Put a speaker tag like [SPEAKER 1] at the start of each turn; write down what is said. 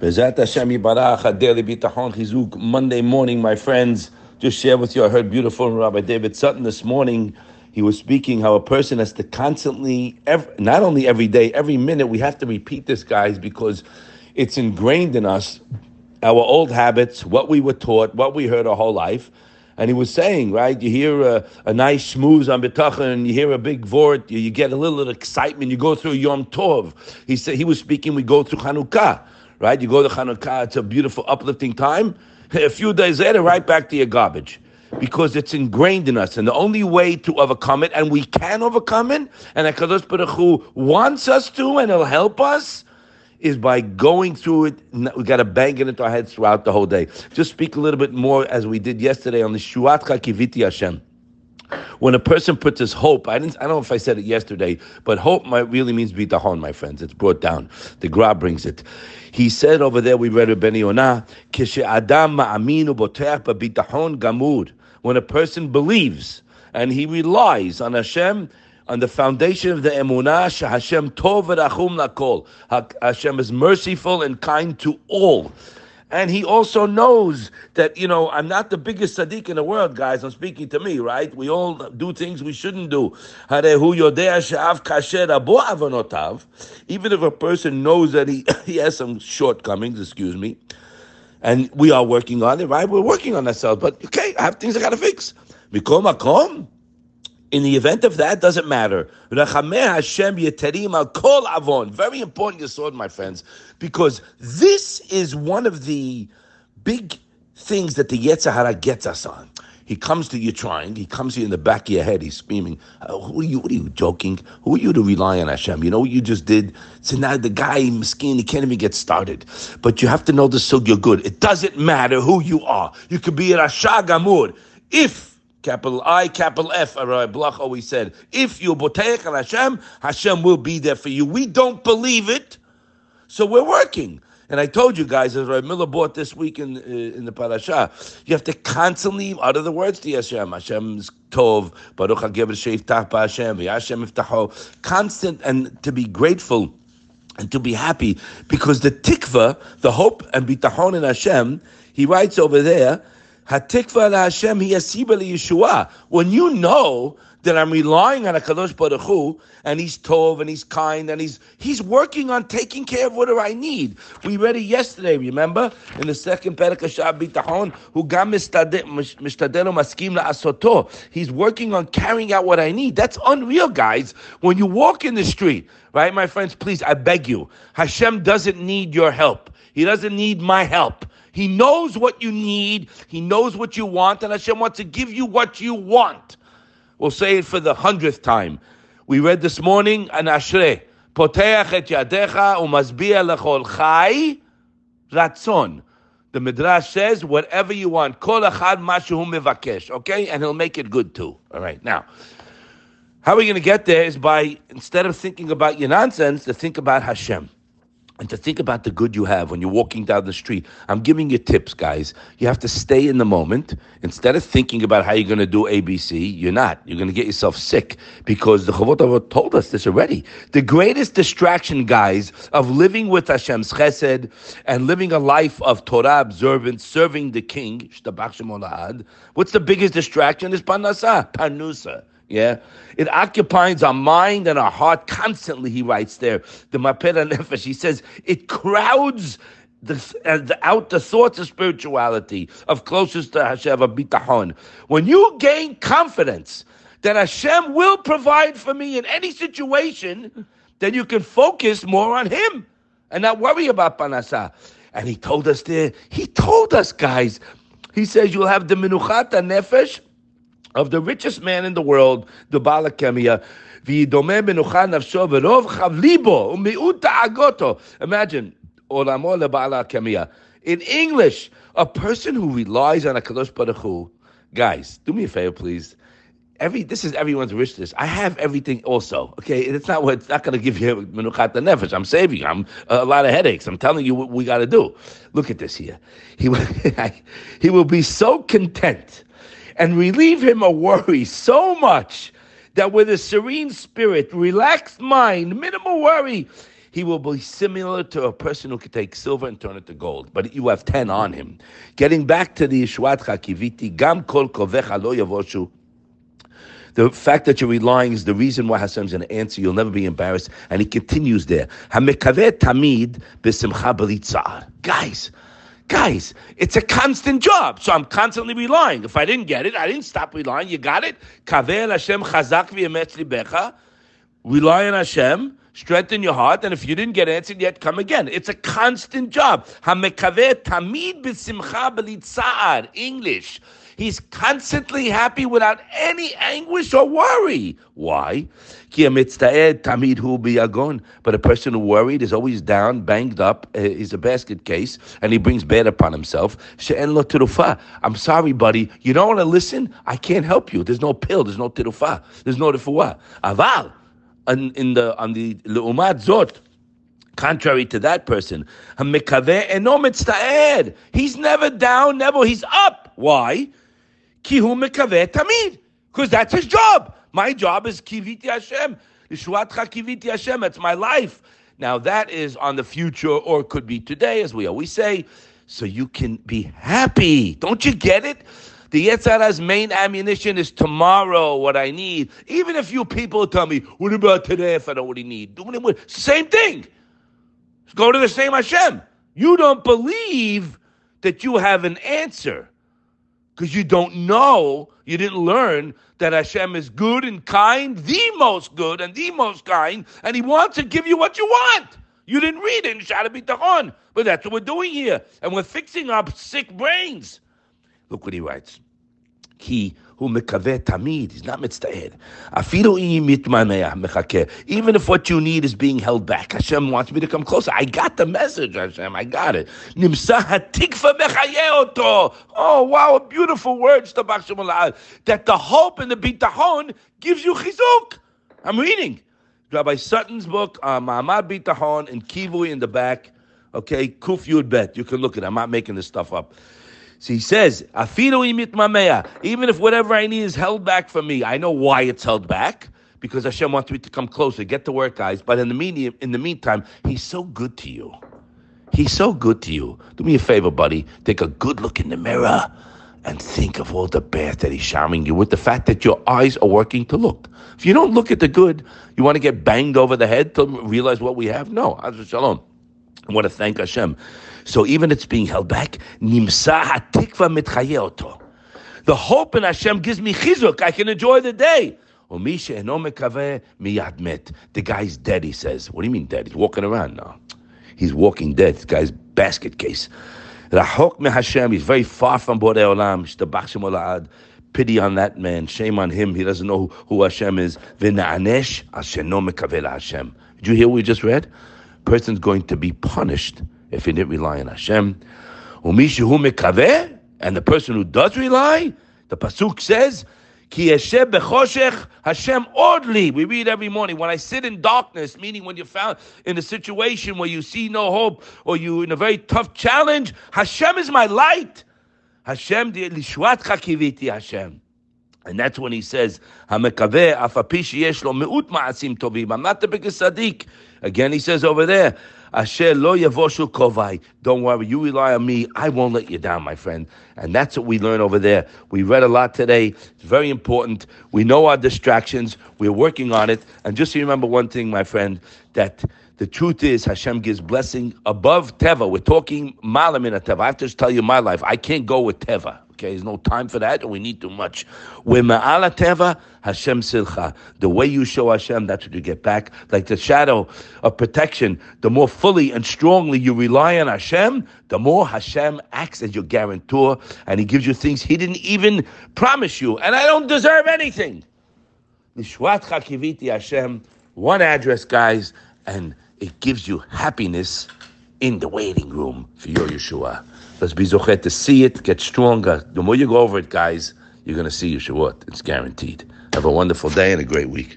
[SPEAKER 1] Bezat Hashem Yibarach, Daily Bitachon Chizuk, Monday morning, my friends. Just share with you, I heard beautiful Rabbi David Sutton this morning. He was speaking how a person has to constantly, every, not only every day, every minute, we have to repeat this, guys, because it's ingrained in us, our old habits, what we were taught, what we heard our whole life. And he was saying, right, you hear a, a nice schmooze on Bitachon, you hear a big vort, you, you, get a little excitement, you go through Yom Tov. He said he was speaking, we go through Hanukkah, right? You go to Hanukkah, it's a beautiful, uplifting time. A few days later, right back to your garbage. Because it's ingrained in us. And the only way to overcome it, and we can overcome it, and HaKadosh Baruch Hu wants us to, and He'll help us, is by going through it. We got to bang it into our heads throughout the whole day. Just speak a little bit more as we did yesterday on the Shuat Kiviti Hashem. When a person puts his hope, I didn't. I don't know if I said it yesterday, but hope really means bitachon, my friends. It's brought down. The Gra brings it. He said over there, we read Ben Yonah, Kishe Adam ma'aminu boteach bitachon gamud. When a person believes and he relies on Hashem, on the foundation of the emunah, Hashem tov v'rachum lakol. Hashem is merciful and kind to all. And he also knows that, you know, I'm not the biggest tzaddik in the world, guys. I'm speaking to me, right? We all do things we shouldn't do. Even if a person knows that he, he has some shortcomings, excuse me, and we are working on it, right? We're working on ourselves. But okay, I have things I got to fix. Mikom makom. In the event of that, doesn't matter. Hashem kol avon. Very important yesod, my friends, because this is one of the big things that the Yetzer Hara gets us on. He comes to you trying. He comes to you in the back of your head. He's screaming, oh, "Who are you? What are you joking? Who are you to rely on Hashem? You know what you just did? So now the guy, miskin, he can't even get started. But you have to know the so you're good. It doesn't matter who you are. You could be a Rasha Gamur. If capital I, capital F, Rabbi Bloch always said, if you boteach on Hashem, Hashem will be there for you. We don't believe it, so we're working. And I told you guys, as Rabbi Miller bought this week in uh, in the parasha, you have to constantly utter the words to Hashem. Hashem's tov, Baruch HaGever Sheiftach Hashem, Hashem Iftaho. Constant and to be grateful and to be happy because the tikva, the hope and bitachon in Hashem, he writes over there Hatikva Hashem Yeshua. When you know that I'm relying on a Kadosh Baruch Hu, and He's Tov, and He's kind, and He's He's working on taking care of whatever I need. We read it yesterday, remember? In the second Perek Shab Bitachon, who gam mishtadelu maskim la'asoto. He's working on carrying out what I need. That's unreal, guys. When you walk in the street, right, my friends, please, I beg you, Hashem doesn't need your help. He doesn't need my help. He knows what you need. He knows what you want, and Hashem wants to give you what you want. We'll say it for the hundredth time. We read this morning an Ashrei. Poteach et yadecha umazbia lechol chai ratzon. The Midrash says, whatever you want, kol achad mashu mevakesh, okay? And he'll make it good too. All right, now, how are we going to get there is by, instead of thinking about your nonsense, to think about Hashem and to think about the good you have when you're walking down the street. I'm giving you tips, guys. You have to stay in the moment. Instead of thinking about how you're going to do ABC, you're not. You're going to get yourself sick because the Chavot told us this already. The greatest distraction, guys, of living with Hashem's chesed and living a life of Torah observance, serving the King, what's the biggest distraction? Is panasa, panusa. Yeah, it occupies our mind and our heart constantly. He writes there, the Mapera Nefesh. He says it crowds the, uh, the, out the thoughts of spirituality, of closest to Hashem, of bitachon. When you gain confidence that Hashem will provide for me in any situation, then you can focus more on Him and not worry about panasa. And he told us there, he told us, guys, he says you'll have the minuchata nefesh of the richest man in the world, the Balakemia. Imagine, in English, a person who relies on a Kadosh Baruch Hu, guys, do me a favor, please. Every this is everyone's wish list. I have everything also. Okay, it's not what it's not going to give you menuchat nefesh. I'm saving. I'm uh, a lot of headaches. I'm telling you what we got to do. Look at this here. He he will be so content and relieve him of worry so much that with a serene spirit, relaxed mind, minimal worry, he will be similar to a person who could take silver and turn it to gold, but you have 10 on him. Getting back to the Yeshuat Chakiviti, Gam Kol Kovecha Lo Yavoshu, the fact that you're relying is the reason why Hashem's going to answer. You'll never be embarrassed. And he continues there. Guys, guys, it's a constant job. So I'm constantly relying. If I didn't get it, I didn't stop relying. You got it? Hashem chazak libecha. Rely on Hashem. Strengthen your heart, and if you didn't get answered yet, come again. It's a constant job. tamid English. He's constantly happy without any anguish or worry. Why? But a person who worried is always down, banged up, uh, is a basket case, and he brings bad upon himself. I'm sorry, buddy. You don't want to listen? I can't help you. There's no pill. There's no tirufa. There's no tifuah. Aval, in, in the on the leumat zot, contrary to that person, he's never down, never. He's up. Why? Kihu mekaveh tamid. Because that's his job. My job is kiviti Hashem. Yishuatcha kiviti Hashem. That's my life. Now that is on the future or could be today, as we always say. So you can be happy. Don't you get it? The Yetzer Hara's main ammunition is tomorrow, what I need. Even if you people tell me, what about today if I don't really need? Same thing. Go to the same Hashem. You don't believe that you have an answer because you don't know, you didn't learn that Hashem is good and kind, the most good and the most kind, and He wants to give you what you want. You didn't read it in Shara Bitachon, but that's what we're doing here, and we're fixing up sick brains. Look what he writes. He who mekaveh tamid, he's not mitztahed. Afilu mechakeh. Even if what you need is being held back, Hashem wants me to come closer. I got the message, Hashem. I got it. Nimsa hatikva mechayeoto. Oh, wow, a beautiful words, that the hope and the bitahon gives you chizuk. I'm reading. Rabbi Sutton's book, uh, Ma'amad Bitahon, and Kivui in the back. Okay, Kuf Yud Bet. You can look at it. I'm not making this stuff up. So he says, even if whatever I need is held back from me, I know why it's held back because Hashem wants me to come closer, get to work, guys. But in the medium, in the meantime, He's so good to you. He's so good to you. Do me a favor, buddy. Take a good look in the mirror and think of all the bad that He's showering you with the fact that your eyes are working to look. If you don't look at the good, you want to get banged over the head to realize what we have? No. Shalom. I want to thank Hashem. So even it's being held back, nimsa hatikva. The hope in Hashem gives me chizuk. I can enjoy the day. The guy's dead, he says. What do you mean dead? He's walking around now. He's walking dead. This guy's basket case. Rahok me Hashem. He's very far from Borei Olam. Pity on that man. Shame on him. He doesn't know who, Hashem is. V'na'anesh Hashem. Did you hear what we just read? Person's going to be punished if he didn't rely on Hashem. And the person who does rely, the Pasuk says, Ki bechoshech Hashem ordly. We read every morning. When I sit in darkness, meaning when you're found in a situation where you see no hope or you're in a very tough challenge, Hashem is my light. Hashem lishwat kiviti Hashem. And that's when he says, "Hamekaveh afapish yesh meut tovim." I'm not the biggest tzaddik. Again, he says over there, Don't worry, you rely on me. I won't let you down, my friend. And that's what we learn over there. We read a lot today. It's very important. We know our distractions. We're working on it. And just remember one thing, my friend, that the truth is Hashem gives blessing above Teva. We're talking Malam in a Teva. I have to just tell you my life. I can't go with Teva. Okay, there's no time for that, and we need too much. We're Ma'ala Teva, Hashem Silcha. The way you show Hashem, that's what you get back. Like the shadow of protection, the more fully and strongly you rely on Hashem, the more Hashem acts as your guarantor, and He gives you things He didn't even promise you. And I don't deserve anything. Nishwat Hashem, one address, guys, and it gives you happiness in the waiting room for your Yeshua. Let's be zochet to see it, get stronger. The more you go over it, guys, you're going to see Yeshuot. It's guaranteed. Have a wonderful day and a great week.